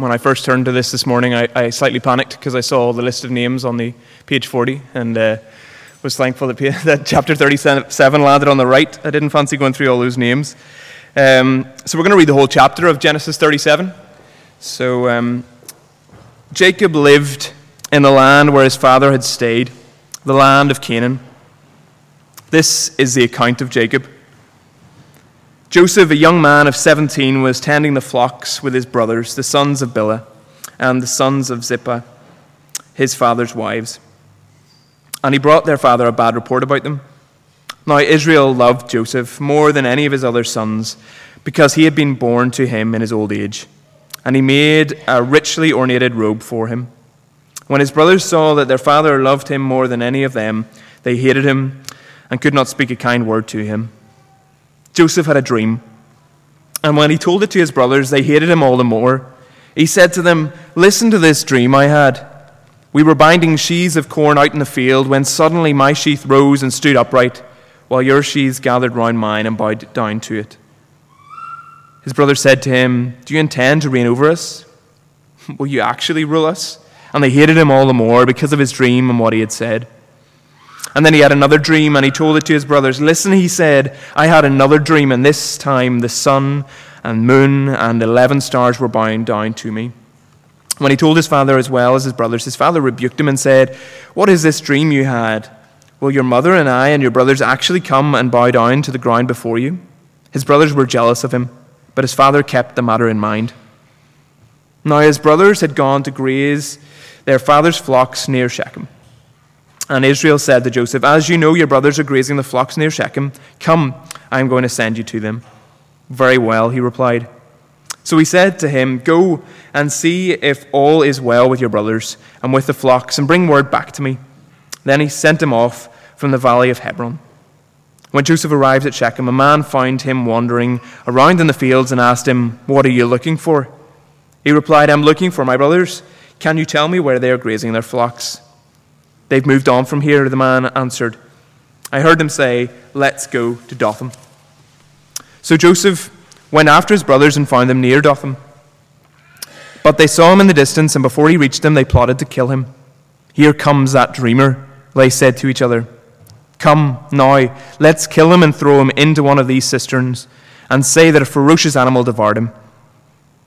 when I first turned to this this morning, I, I slightly panicked because I saw the list of names on the page 40 and uh, was thankful that, that chapter 37 landed on the right. I didn't fancy going through all those names. Um, so we're going to read the whole chapter of Genesis 37. So um, Jacob lived in the land where his father had stayed, the land of Canaan. This is the account of Jacob. Joseph, a young man of 17, was tending the flocks with his brothers, the sons of Bilhah, and the sons of Zilpah, his father's wives. And he brought their father a bad report about them. Now, Israel loved Joseph more than any of his other sons because he had been born to him in his old age. And he made a richly ornated robe for him. When his brothers saw that their father loved him more than any of them, they hated him and could not speak a kind word to him. Joseph had a dream. And when he told it to his brothers, they hated him all the more. He said to them, Listen to this dream I had. We were binding sheaves of corn out in the field when suddenly my sheaf rose and stood upright, while your sheaves gathered round mine and bowed down to it. His brothers said to him, Do you intend to reign over us? Will you actually rule us? And they hated him all the more because of his dream and what he had said. And then he had another dream, and he told it to his brothers. Listen, he said, I had another dream, and this time the sun and moon and eleven stars were bowing down to me. When he told his father as well as his brothers, his father rebuked him and said, What is this dream you had? Will your mother and I and your brothers actually come and bow down to the ground before you? His brothers were jealous of him, but his father kept the matter in mind. Now his brothers had gone to graze their father's flocks near Shechem. And Israel said to Joseph, As you know, your brothers are grazing the flocks near Shechem. Come, I am going to send you to them. Very well, he replied. So he said to him, Go and see if all is well with your brothers and with the flocks, and bring word back to me. Then he sent him off from the valley of Hebron. When Joseph arrived at Shechem, a man found him wandering around in the fields and asked him, What are you looking for? He replied, I'm looking for my brothers. Can you tell me where they are grazing their flocks? They've moved on from here, the man answered. I heard them say, Let's go to Dothan. So Joseph went after his brothers and found them near Dothan. But they saw him in the distance, and before he reached them, they plotted to kill him. Here comes that dreamer, they said to each other. Come now, let's kill him and throw him into one of these cisterns, and say that a ferocious animal devoured him.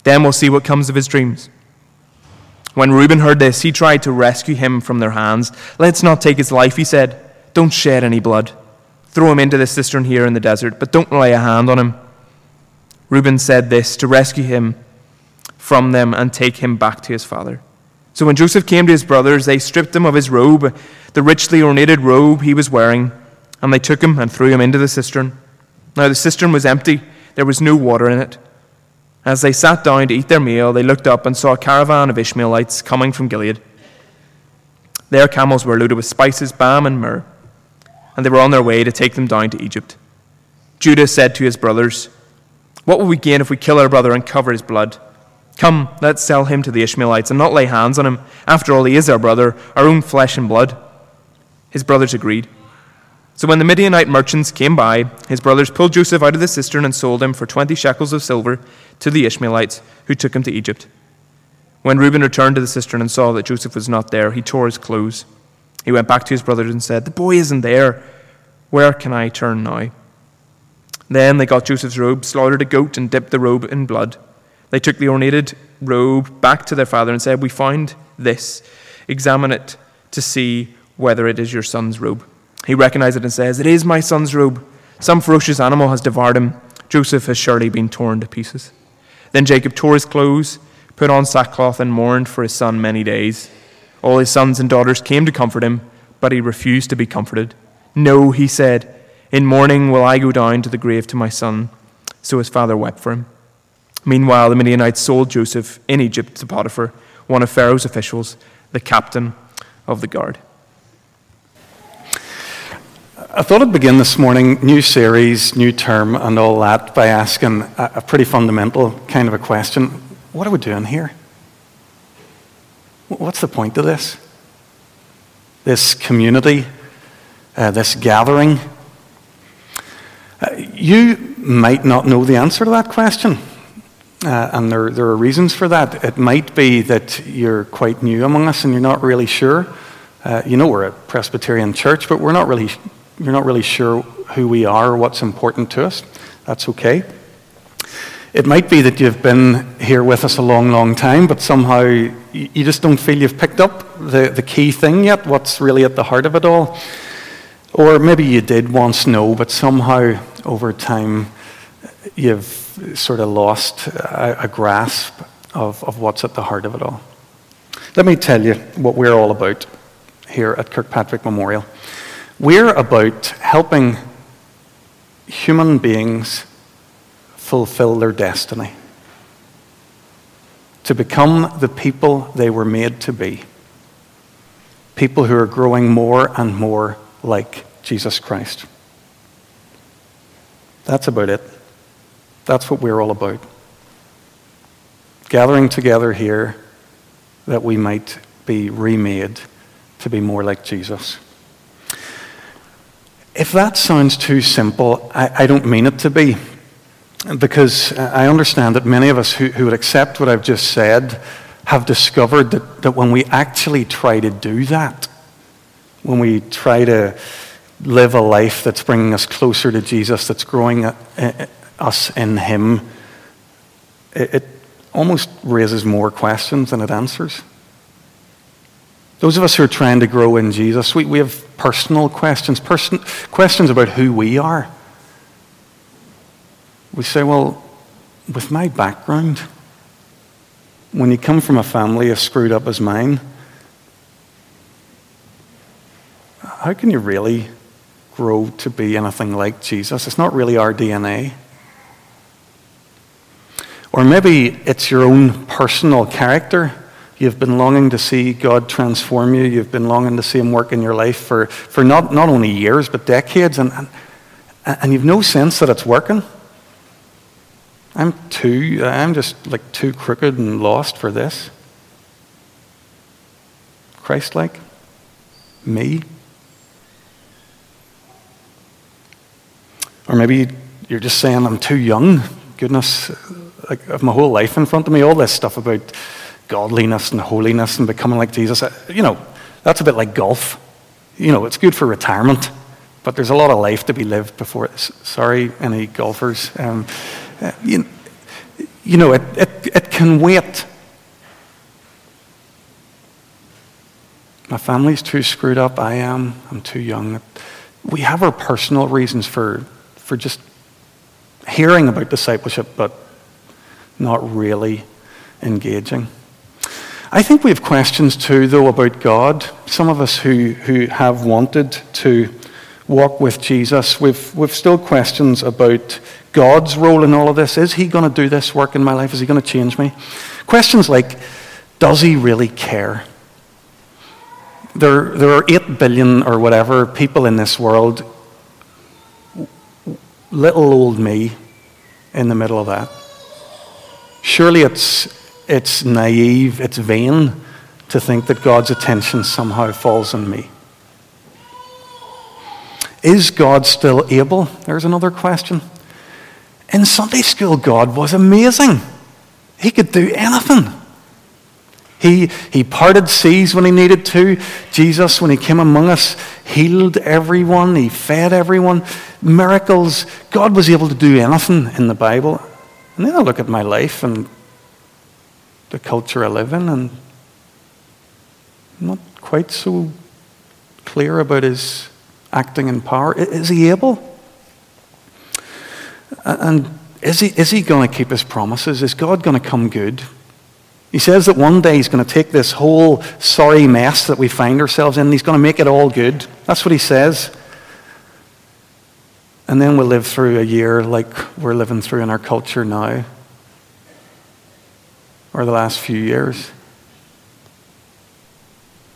Then we'll see what comes of his dreams. When Reuben heard this, he tried to rescue him from their hands. Let's not take his life, he said. Don't shed any blood. Throw him into the cistern here in the desert, but don't lay a hand on him. Reuben said this to rescue him from them and take him back to his father. So when Joseph came to his brothers, they stripped him of his robe, the richly ornated robe he was wearing, and they took him and threw him into the cistern. Now the cistern was empty, there was no water in it. As they sat down to eat their meal, they looked up and saw a caravan of Ishmaelites coming from Gilead. Their camels were loaded with spices, balm, and myrrh, and they were on their way to take them down to Egypt. Judah said to his brothers, What will we gain if we kill our brother and cover his blood? Come, let's sell him to the Ishmaelites and not lay hands on him. After all, he is our brother, our own flesh and blood. His brothers agreed. So when the Midianite merchants came by, his brothers pulled Joseph out of the cistern and sold him for twenty shekels of silver to the Ishmaelites, who took him to Egypt. When Reuben returned to the cistern and saw that Joseph was not there, he tore his clothes. He went back to his brothers and said, The boy isn't there. Where can I turn now? Then they got Joseph's robe, slaughtered a goat, and dipped the robe in blood. They took the ornated robe back to their father and said, We found this. Examine it to see whether it is your son's robe. He recognized it and says, It is my son's robe. Some ferocious animal has devoured him. Joseph has surely been torn to pieces. Then Jacob tore his clothes, put on sackcloth, and mourned for his son many days. All his sons and daughters came to comfort him, but he refused to be comforted. No, he said, in mourning will I go down to the grave to my son. So his father wept for him. Meanwhile, the Midianites sold Joseph in Egypt to Potiphar, one of Pharaoh's officials, the captain of the guard. I thought I'd begin this morning, new series, new term, and all that, by asking a, pretty fundamental kind of a question What are we doing here? What's the point of this? This community, uh, this gathering? Uh, you might not know the answer to that question. Uh, and there, there are reasons for that. It might be that you're quite new among us and you're not really sure. Uh, you know, we're a Presbyterian church, but we're not really, you're not really sure who we are or what's important to us. That's okay. It might be that you've been here with us a long, long time, but somehow you just don't feel you've picked up the, the key thing yet, what's really at the heart of it all. Or maybe you did once know, but somehow over time you've sort of lost a, a grasp of, of what's at the heart of it all. Let me tell you what we're all about here at Kirkpatrick Memorial. We're about helping human beings fulfill their destiny, to become the people they were made to be. People who are growing more and more like Jesus Christ. That's about it. That's what we're all about. Gathering together here that we might be remade to be more like Jesus. If that sounds too simple, I, I don't mean it to be because I understand that many of us who, who would accept what I've just said have discovered that, that when we actually try to do that, when we try to live a life that's bringing us closer to Jesus, that's growing uh, uh, us in Him, it, it almost raises more questions than it answers. Those of us who are trying to grow in Jesus, we, we have personal questions, person, questions about who we are we say, well, with my background, when you come from a family as screwed up as mine, how can you really grow to be anything like Jesus? It's not really our DNA. Or maybe it's your own personal character. You've been longing to see God transform you. You've been longing to see Him work in your life for, for not, not only years, but decades. And, and, and you've no sense that it's working. I'm too, I'm just like too crooked and lost for this. Christ like? Me? Or maybe you're just saying, I'm too young. Goodness, like, I have my whole life in front of me, all this stuff about godliness and holiness and becoming like Jesus. Uh, you know, that's a bit like golf. You know, it's good for retirement, but there's a lot of life to be lived before. Sorry, any golfers. Um, uh, you, you know, it, it, it can wait. My family's too screwed up. I am. I'm too young. We have our personal reasons for, for just hearing about discipleship, but not really engaging. I think we have questions too, though, about God. Some of us who, who have wanted to walk with Jesus, we've, we've still questions about God's role in all of this. Is He going to do this work in my life? Is He going to change me? Questions like, does He really care? There, there are 8 billion or whatever people in this world. Little old me in the middle of that. Surely it's, it's naive, it's vain to think that God's attention somehow falls on me. Is God still able? There's another question. In Sunday school, God was amazing. He could do anything. He, he parted seas when he needed to. Jesus, when he came among us, healed everyone, he fed everyone. Miracles. God was able to do anything in the Bible. And then I look at my life and the culture I live in, and I'm not quite so clear about his acting in power. Is he able? And is he, is he going to keep his promises? Is God going to come good? He says that one day he's going to take this whole sorry mess that we find ourselves in, he's going to make it all good. That's what he says. And then we'll live through a year like we're living through in our culture now, or the last few years.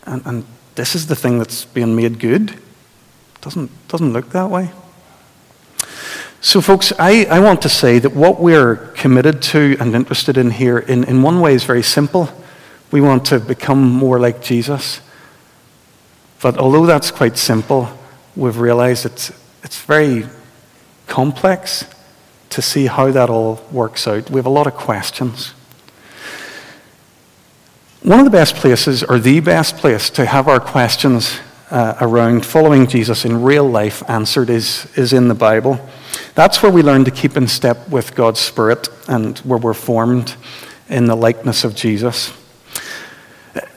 And, and this is the thing that's being made good. Doesn't, doesn't look that way. So, folks, I, I want to say that what we're committed to and interested in here, in, in one way, is very simple. We want to become more like Jesus. But although that's quite simple, we've realized it's, it's very complex to see how that all works out. We have a lot of questions. One of the best places, or the best place, to have our questions uh, around following Jesus in real life answered is, is in the Bible. That's where we learn to keep in step with God's Spirit and where we're formed in the likeness of Jesus.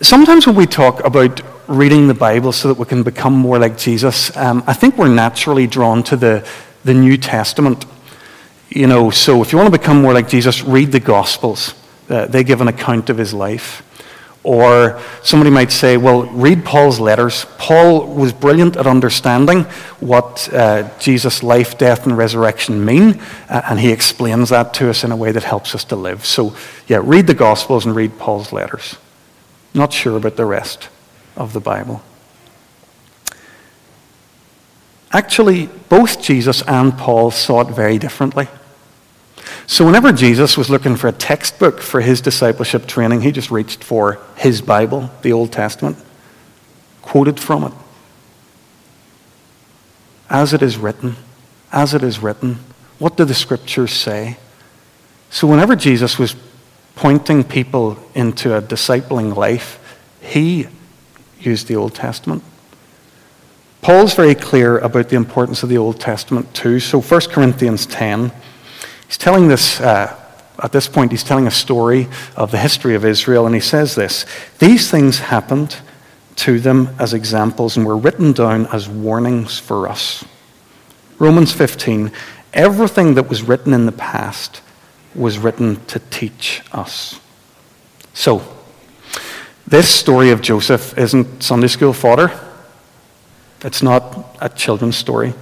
Sometimes when we talk about reading the Bible so that we can become more like Jesus, um, I think we're naturally drawn to the, the New Testament. You know, so if you want to become more like Jesus, read the Gospels. Uh, they give an account of his life. Or somebody might say, well, read Paul's letters. Paul was brilliant at understanding what uh, Jesus' life, death, and resurrection mean, uh, and he explains that to us in a way that helps us to live. So, yeah, read the Gospels and read Paul's letters. Not sure about the rest of the Bible. Actually, both Jesus and Paul saw it very differently. So, whenever Jesus was looking for a textbook for his discipleship training, he just reached for his Bible, the Old Testament, quoted from it. As it is written, as it is written, what do the scriptures say? So, whenever Jesus was pointing people into a discipling life, he used the Old Testament. Paul's very clear about the importance of the Old Testament too. So 1 Corinthians 10 He's telling this, uh, at this point, he's telling a story of the history of Israel, and he says this These things happened to them as examples and were written down as warnings for us. Romans 15 Everything that was written in the past was written to teach us. So, this story of Joseph isn't Sunday school fodder. It's not a children's story.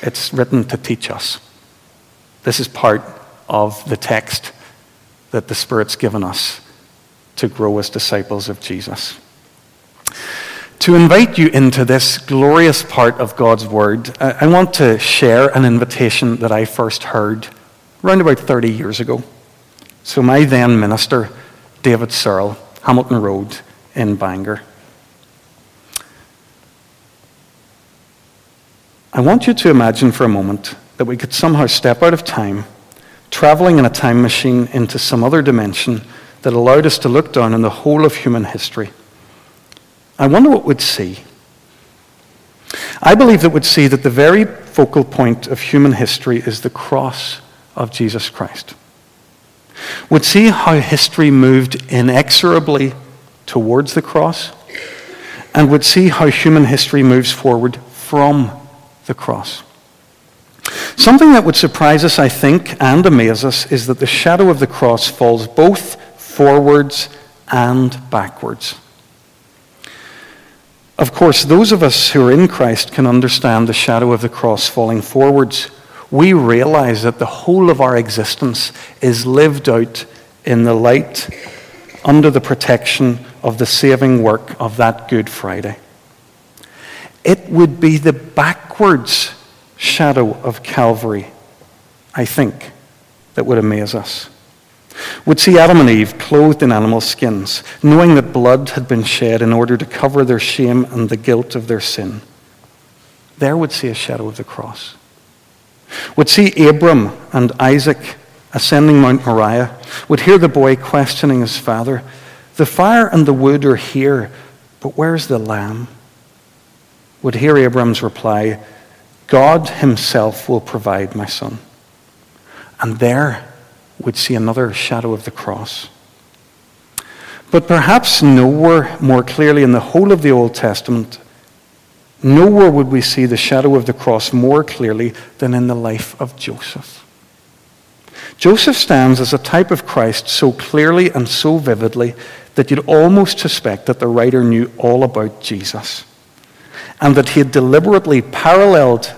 It's written to teach us. This is part of the text that the Spirit's given us to grow as disciples of Jesus. To invite you into this glorious part of God's Word, I want to share an invitation that I first heard around about 30 years ago. So, my then minister, David Searle, Hamilton Road in Bangor. I want you to imagine for a moment that we could somehow step out of time, traveling in a time machine into some other dimension that allowed us to look down on the whole of human history. I wonder what we'd see. I believe that we'd see that the very focal point of human history is the cross of Jesus Christ. We'd see how history moved inexorably towards the cross, and would see how human history moves forward from the cross. Something that would surprise us, I think, and amaze us is that the shadow of the cross falls both forwards and backwards. Of course, those of us who are in Christ can understand the shadow of the cross falling forwards. We realize that the whole of our existence is lived out in the light, under the protection of the saving work of that Good Friday. It would be the backwards shadow of Calvary, I think, that would amaze us. Would see Adam and Eve clothed in animal skins, knowing that blood had been shed in order to cover their shame and the guilt of their sin. There would see a shadow of the cross. Would see Abram and Isaac ascending Mount Moriah, would hear the boy questioning his father, The fire and the wood are here, but where's the lamb? Would hear Abram's reply, God Himself will provide, my son. And there would see another shadow of the cross. But perhaps nowhere more clearly in the whole of the Old Testament, nowhere would we see the shadow of the cross more clearly than in the life of Joseph. Joseph stands as a type of Christ so clearly and so vividly that you'd almost suspect that the writer knew all about Jesus and that he had deliberately paralleled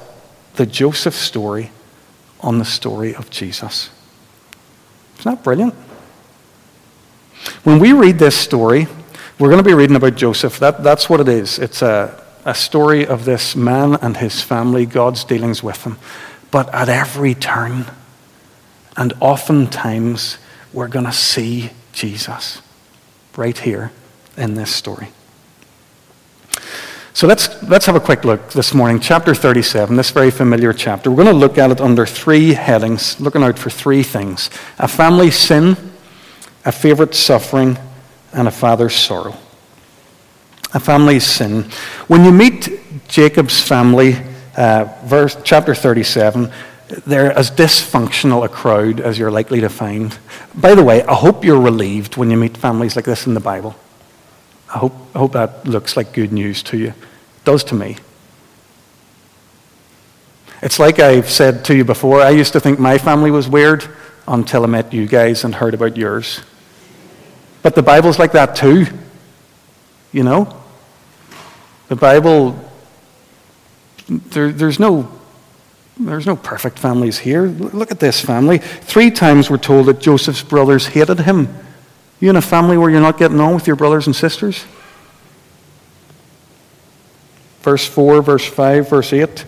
the Joseph story on the story of Jesus. Isn't that brilliant? When we read this story, we're going to be reading about Joseph. That, that's what it is. It's a, a story of this man and his family, God's dealings with them. But at every turn, and oftentimes, we're going to see Jesus right here in this story. So let's, let's have a quick look this morning. Chapter 37, this very familiar chapter. We're going to look at it under three headings, looking out for three things a family sin, a favorite suffering, and a father's sorrow. A family's sin. When you meet Jacob's family, uh, verse, chapter 37, they're as dysfunctional a crowd as you're likely to find. By the way, I hope you're relieved when you meet families like this in the Bible. I hope, I hope that looks like good news to you. It does to me. It's like I've said to you before, I used to think my family was weird until I met you guys and heard about yours. But the Bible's like that too. You know? The Bible, there, there's, no, there's no perfect families here. Look at this family. Three times we're told that Joseph's brothers hated him. You in a family where you're not getting on with your brothers and sisters? Verse 4, verse 5, verse 8.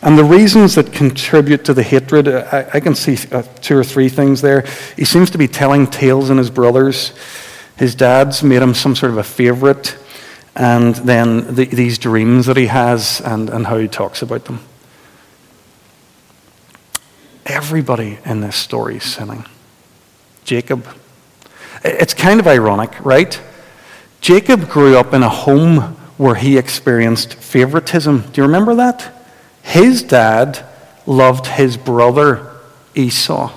And the reasons that contribute to the hatred, I, I can see uh, two or three things there. He seems to be telling tales in his brothers. His dad's made him some sort of a favorite. And then the, these dreams that he has and, and how he talks about them. Everybody in this story is sinning. Jacob, it's kind of ironic, right? Jacob grew up in a home where he experienced favoritism. Do you remember that? His dad loved his brother Esau,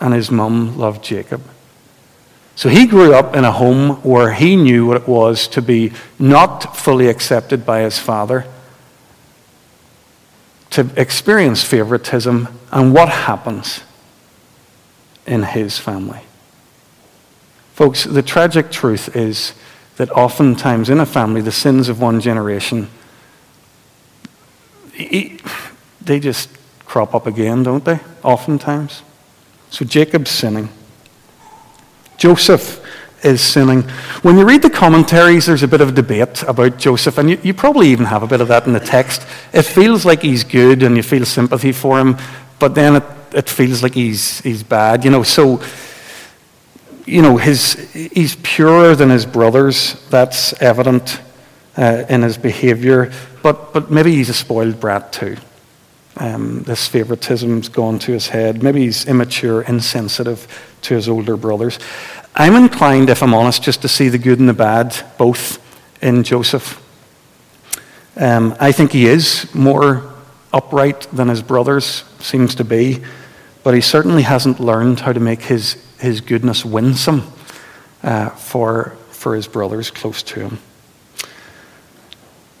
and his mum loved Jacob. So he grew up in a home where he knew what it was to be not fully accepted by his father, to experience favoritism, and what happens in his family. Folks, the tragic truth is that oftentimes in a family, the sins of one generation, they just crop up again, don't they? Oftentimes. So Jacob's sinning. Joseph is sinning. When you read the commentaries, there's a bit of a debate about Joseph, and you, you, probably even have a bit of that in the text. It feels like he's good and you feel sympathy for him, but then it it feels like he's, he's bad. You know, so, you know, his, he's purer than his brothers. That's evident uh, in his behavior. But, but maybe he's a spoiled brat too. Um, this favoritism's gone to his head. Maybe he's immature, insensitive to his older brothers. I'm inclined, if I'm honest, just to see the good and the bad both in Joseph. Um, I think he is more upright than his brothers seems to be, but he certainly hasn't learned how to make his, his goodness winsome uh, for, for his brothers close to him.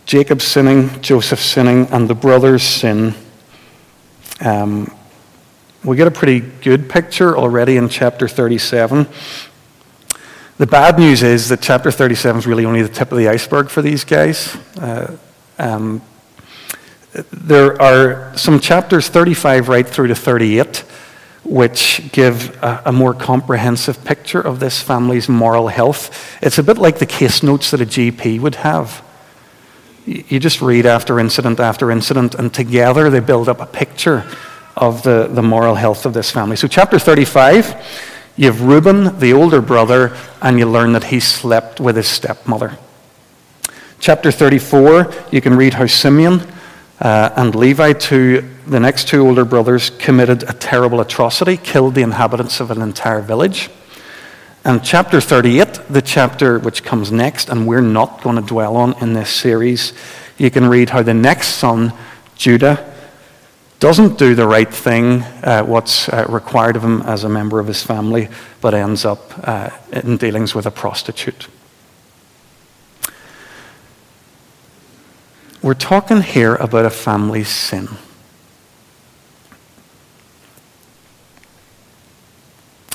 Jacob sinning, Joseph sinning, and the brothers sin. Um, we get a pretty good picture already in chapter 37. The bad news is that chapter 37 is really only the tip of the iceberg for these guys. Uh, um, there are some chapters 35 right through to 38 which give a, a, more comprehensive picture of this family's moral health. It's a bit like the case notes that a GP would have. You just read after incident after incident, and together they build up a picture of the, the moral health of this family. So, chapter 35, you have Reuben, the older brother, and you learn that he slept with his stepmother. Chapter 34, you can read how Simeon uh, and Levi, two, the next two older brothers, committed a terrible atrocity, killed the inhabitants of an entire village. And chapter 38, the chapter which comes next, and we're not going to dwell on in this series, you can read how the next son, Judah, doesn't do the right thing, uh, what's uh, required of him as a member of his family, but ends up uh, in dealings with a prostitute. We're talking here about a family sin.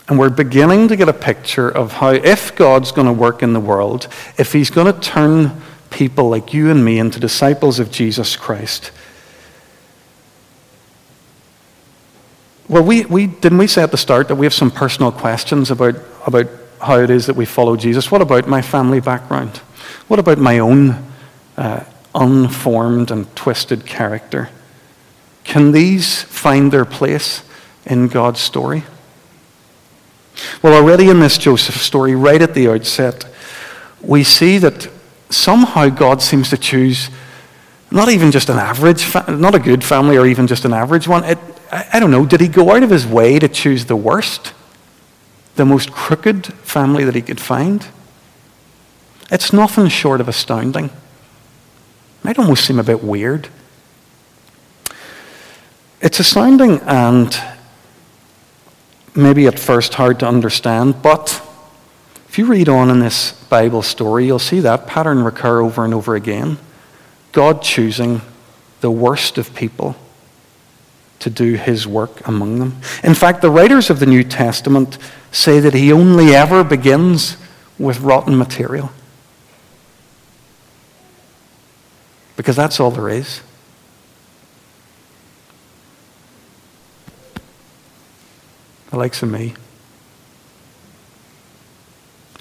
And we're beginning to get a picture of how, if God's going to work in the world, if He's going to turn people like you and me into disciples of Jesus Christ, well, we, we, didn't we say at the start that we have some personal questions about, about how it is that we follow Jesus? What about my family background? What about my own uh, unformed and twisted character. Can these find their place in God's story? Well, already in this Joseph story, right at the outset, we see that somehow God seems to choose not even just an average, not a good family or even just an average one. It, I don't know, did he go out of his way to choose the worst, the most crooked family that he could find? It's nothing short of astounding. Might almost seem a bit weird. It's astounding and maybe at first hard to understand, but if you read on in this Bible story, you'll see that pattern recur over and over again. God choosing the worst of people to do his work among them. In fact, the writers of the New Testament say that he only ever begins with rotten material. Because that's all there is. The likes of me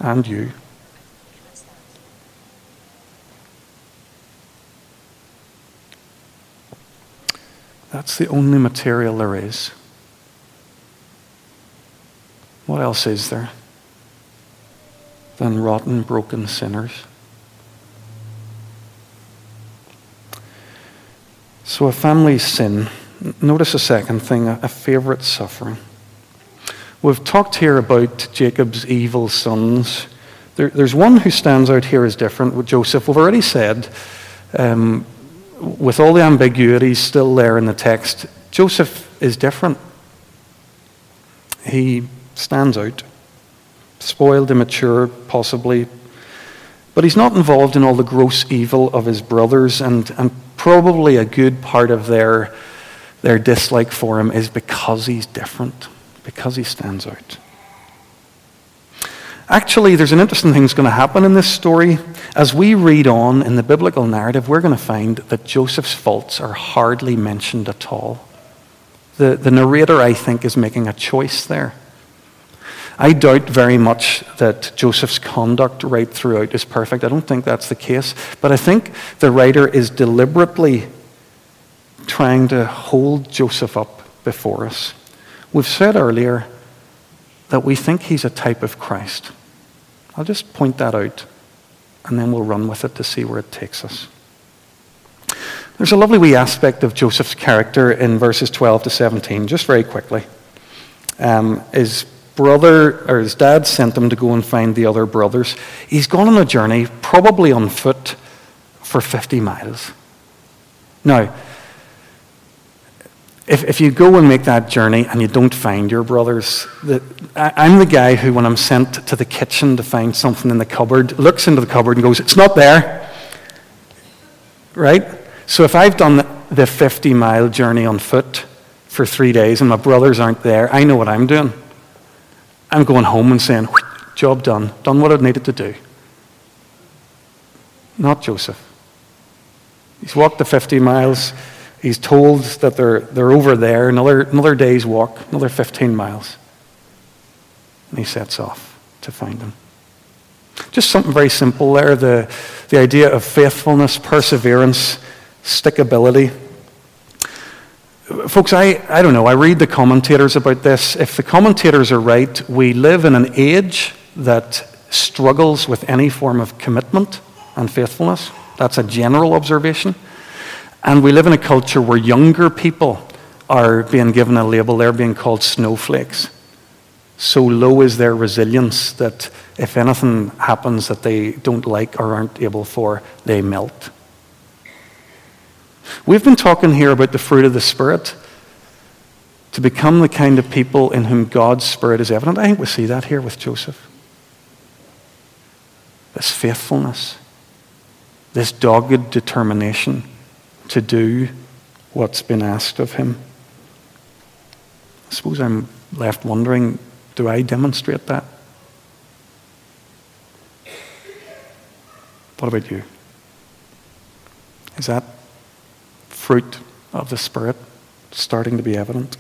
and you. That's the only material there is. What else is there than rotten, broken sinners? So, a family sin. Notice a second thing a, favorite suffering. We've talked here about Jacob's evil sons. There, there's one who stands out here as different with Joseph. We've already said um, with all the ambiguities still there in the text, Joseph is different. He stands out. Spoiled, immature, possibly. But he's not involved in all the gross evil of his brothers, and, and probably a good part of their, their dislike for him is because he's different, because he stands out. Actually, there's an interesting thing that's going to happen in this story. As we read on in the biblical narrative, we're going to find that Joseph's faults are hardly mentioned at all. The, the narrator, I think, is making a choice there. I doubt very much that Joseph's conduct right throughout is perfect. I don't think that's the case. But I think the writer is deliberately trying to hold Joseph up before us. We've said earlier that we think he's a type of Christ. I'll just point that out and then we'll run with it to see where it takes us. There's a lovely wee aspect of Joseph's character in verses 12 to 17, just very quickly. Um, his brother, or his dad, sent him to go and find the other brothers. He's gone on a journey, probably on foot, for 50 miles. Now, if, if you go and make that journey and you don't find your brothers, the, I, I'm the guy who, when I'm sent to the kitchen to find something in the cupboard, looks into the cupboard and goes, It's not there. Right? So if I've done the 50 mile journey on foot for three days and my brothers aren't there, I know what I'm doing. I'm going home and saying, Job done, done what I needed to do. Not Joseph. He's walked the 50 miles. He's told that they're, they're over there, another, another day's walk, another 15 miles. And he sets off to find them. Just something very simple there the, the idea of faithfulness, perseverance, stickability. Folks, I, I don't know. I read the commentators about this. If the commentators are right, we live in an age that struggles with any form of commitment and faithfulness. That's a general observation. And we live in a culture where younger people are being given a label, they're being called snowflakes. So low is their resilience that if anything happens that they don't like or aren't able for, they melt. We've been talking here about the fruit of the Spirit to become the kind of people in whom God's Spirit is evident. I think we see that here with Joseph. This faithfulness, this dogged determination to do what's been asked of him. I suppose I'm left wondering do I demonstrate that? What about you? Is that fruit of the Spirit starting to be evident?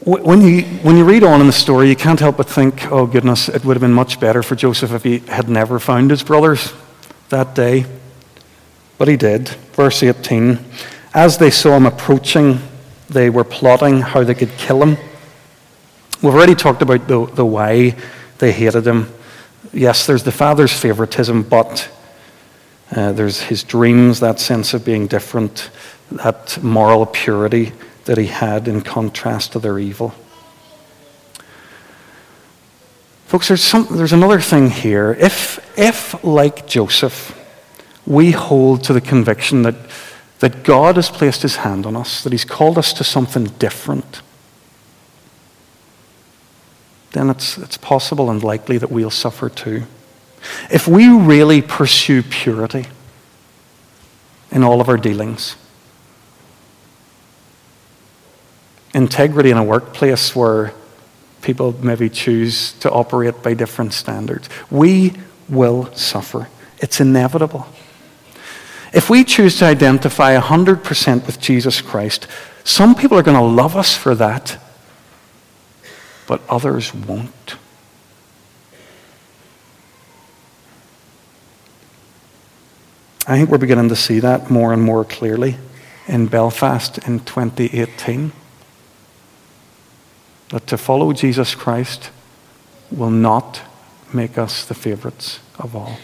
When you, when you read on in the story, you can't help but think, oh goodness, it would have been much better for Joseph if he had never found his brothers that day. But he did. Verse 18 As they saw him approaching, they were plotting how they could kill him. We've already talked about the, the why they hated him. Yes, there's the father's favoritism, but uh, there's his dreams, that sense of being different, that moral purity that he had in contrast to their evil. Folks, there's, some, there's another thing here. If, if, like Joseph, we hold to the conviction that, that God has placed his hand on us, that he's called us to something different, then it's, it's possible and likely that we'll suffer too. If we really pursue purity in all of our dealings, integrity in a workplace where people maybe choose to operate by different standards, we will suffer. It's inevitable. If we choose to identify 100% with Jesus Christ, some people are going to love us for that, but others won't. I think we're beginning to see that more and more clearly in Belfast in 2018. That to follow Jesus Christ will not make us the favorites of all.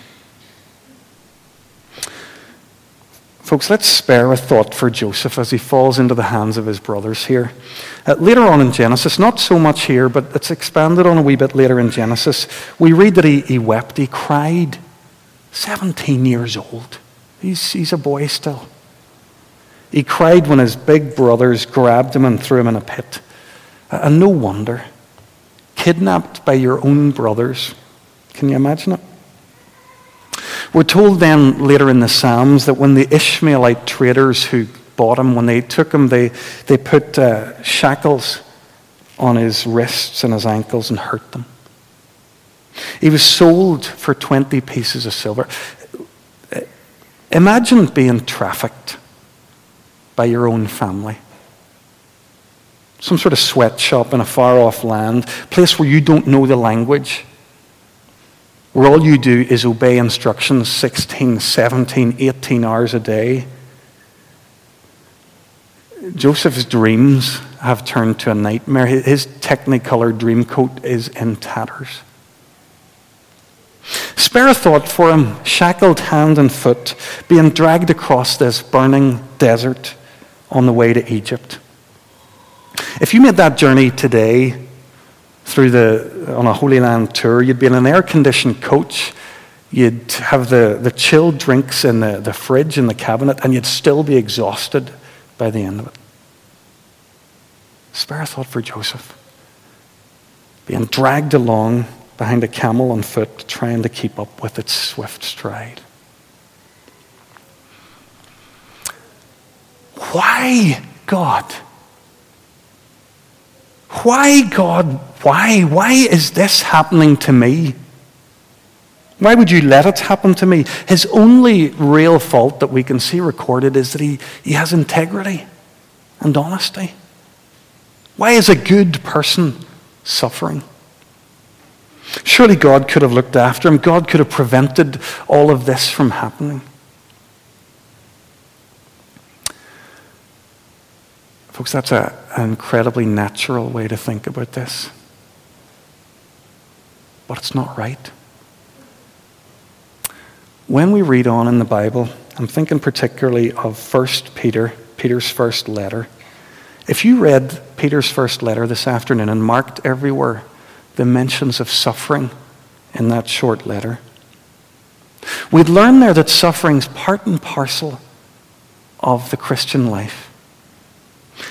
Folks, let's spare a thought for Joseph as he falls into the hands of his brothers here. Uh, later on in Genesis, not so much here, but it's expanded on a wee bit later in Genesis, we read that he, he wept, he cried. 17 years old. He's, he's a boy still. He cried when his big brothers grabbed him and threw him in a pit. And no wonder. Kidnapped by your own brothers. Can you imagine it? We're told then later in the Psalms that when the Ishmaelite traders who bought him, when they took him, they, they put uh, shackles on his wrists and his ankles and hurt them. He was sold for 20 pieces of silver. Imagine being trafficked by your own family. Some sort of sweatshop in a far off land, place where you don't know the language where all you do is obey instructions 16, 17, 18 hours a day. Joseph's dreams have turned to a nightmare. His technicolor dream coat is in tatters. Spare a thought for him, shackled hand and foot, being dragged across this burning desert on the way to Egypt. If you made that journey today, through the, on a Holy Land tour, you'd be in an air conditioned coach, you'd have the, the chilled drinks in the, the fridge in the cabinet, and you'd still be exhausted by the end of it. Spare a thought for Joseph. Being dragged along behind a camel on foot, trying to keep up with its swift stride. Why, God? Why, God, why? Why is this happening to me? Why would you let it happen to me? His only real fault that we can see recorded is that he, he has integrity and honesty. Why is a good person suffering? Surely God could have looked after him. God could have prevented all of this from happening. Folks, that's a, an incredibly natural way to think about this. But it's not right. When we read on in the Bible, I'm thinking particularly of 1 Peter, Peter's first letter. If you read Peter's first letter this afternoon and marked everywhere the mentions of suffering in that short letter, we'd learn there that suffering's part and parcel of the Christian life.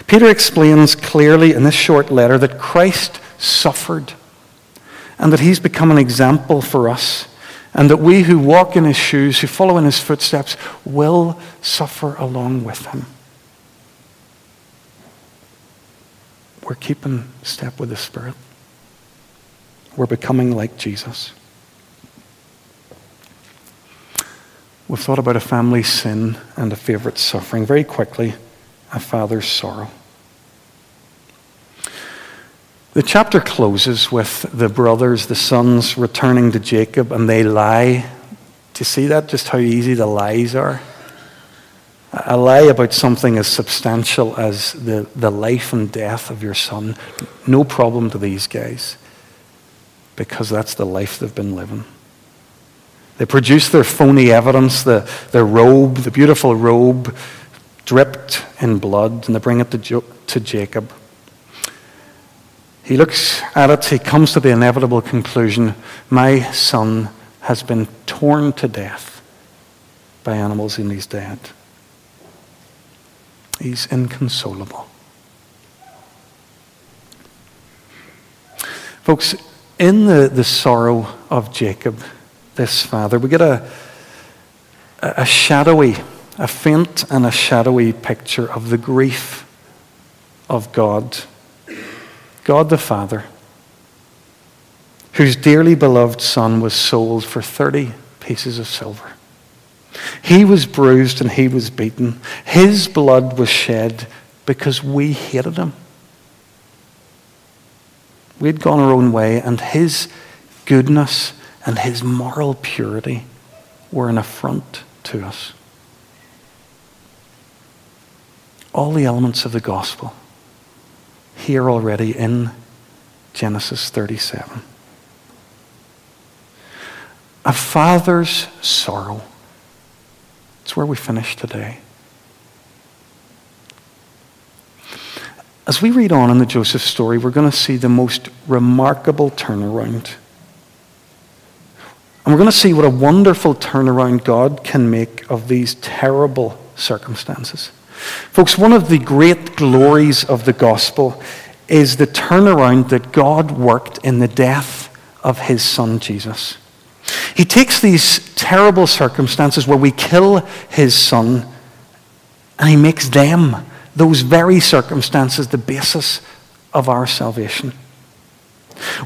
Peter explains clearly in this short letter that Christ suffered and that he's become an example for us, and that we who walk in his shoes, who follow in his footsteps, will suffer along with him. We're keeping step with the Spirit. We're becoming like Jesus. We've thought about a family sin and a favorite suffering. Very quickly, a father's sorrow. The chapter closes with the brothers, the sons, returning to Jacob, and they lie. Do you see that? Just how easy the lies are? A lie about something as substantial as the, the life and death of your son. No problem to these guys because that's the life they've been living. They produce their phony evidence, the, the robe, the beautiful robe, dripped in blood, and they bring it to, jo- to Jacob. He looks at it, he comes to the inevitable conclusion my son has been torn to death by animals and he's dead. He's inconsolable. Folks, in the, the sorrow of Jacob, this father, we get a, a shadowy, a faint and a shadowy picture of the grief of God. God the Father, whose dearly beloved Son was sold for 30 pieces of silver. He was bruised and he was beaten. His blood was shed because we hated him. We'd gone our own way, and his goodness and his moral purity were an affront to us. All the elements of the gospel here already in Genesis 37. A father's sorrow. It's where we finish today. As we read on in the Joseph story, we're going to see the most remarkable turnaround. And we're going to see what a wonderful turnaround God can make of these terrible circumstances. Folks, one of the great glories of the gospel is the turnaround that God worked in the death of his son Jesus. He takes these terrible circumstances where we kill his son and he makes them those very circumstances the basis of our salvation.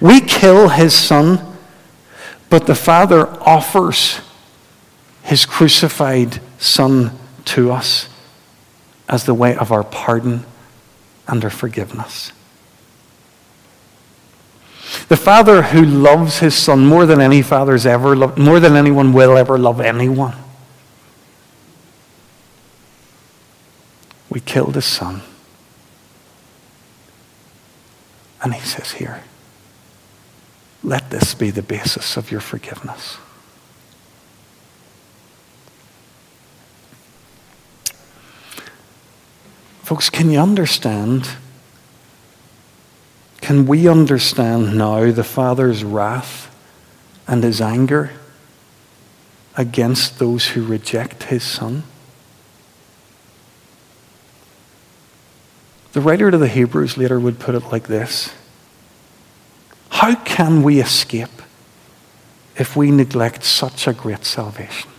We kill his son, but the Father offers his crucified son to us as the way of our pardon and our forgiveness. The Father who loves his Son more than any father's ever loved, more than anyone will ever love anyone We killed his son. And he says, Here, let this be the basis of your forgiveness. Folks, can you understand? Can we understand now the Father's wrath and his anger against those who reject his Son? The writer to the Hebrews later would put it like this How can we escape if we neglect such a great salvation?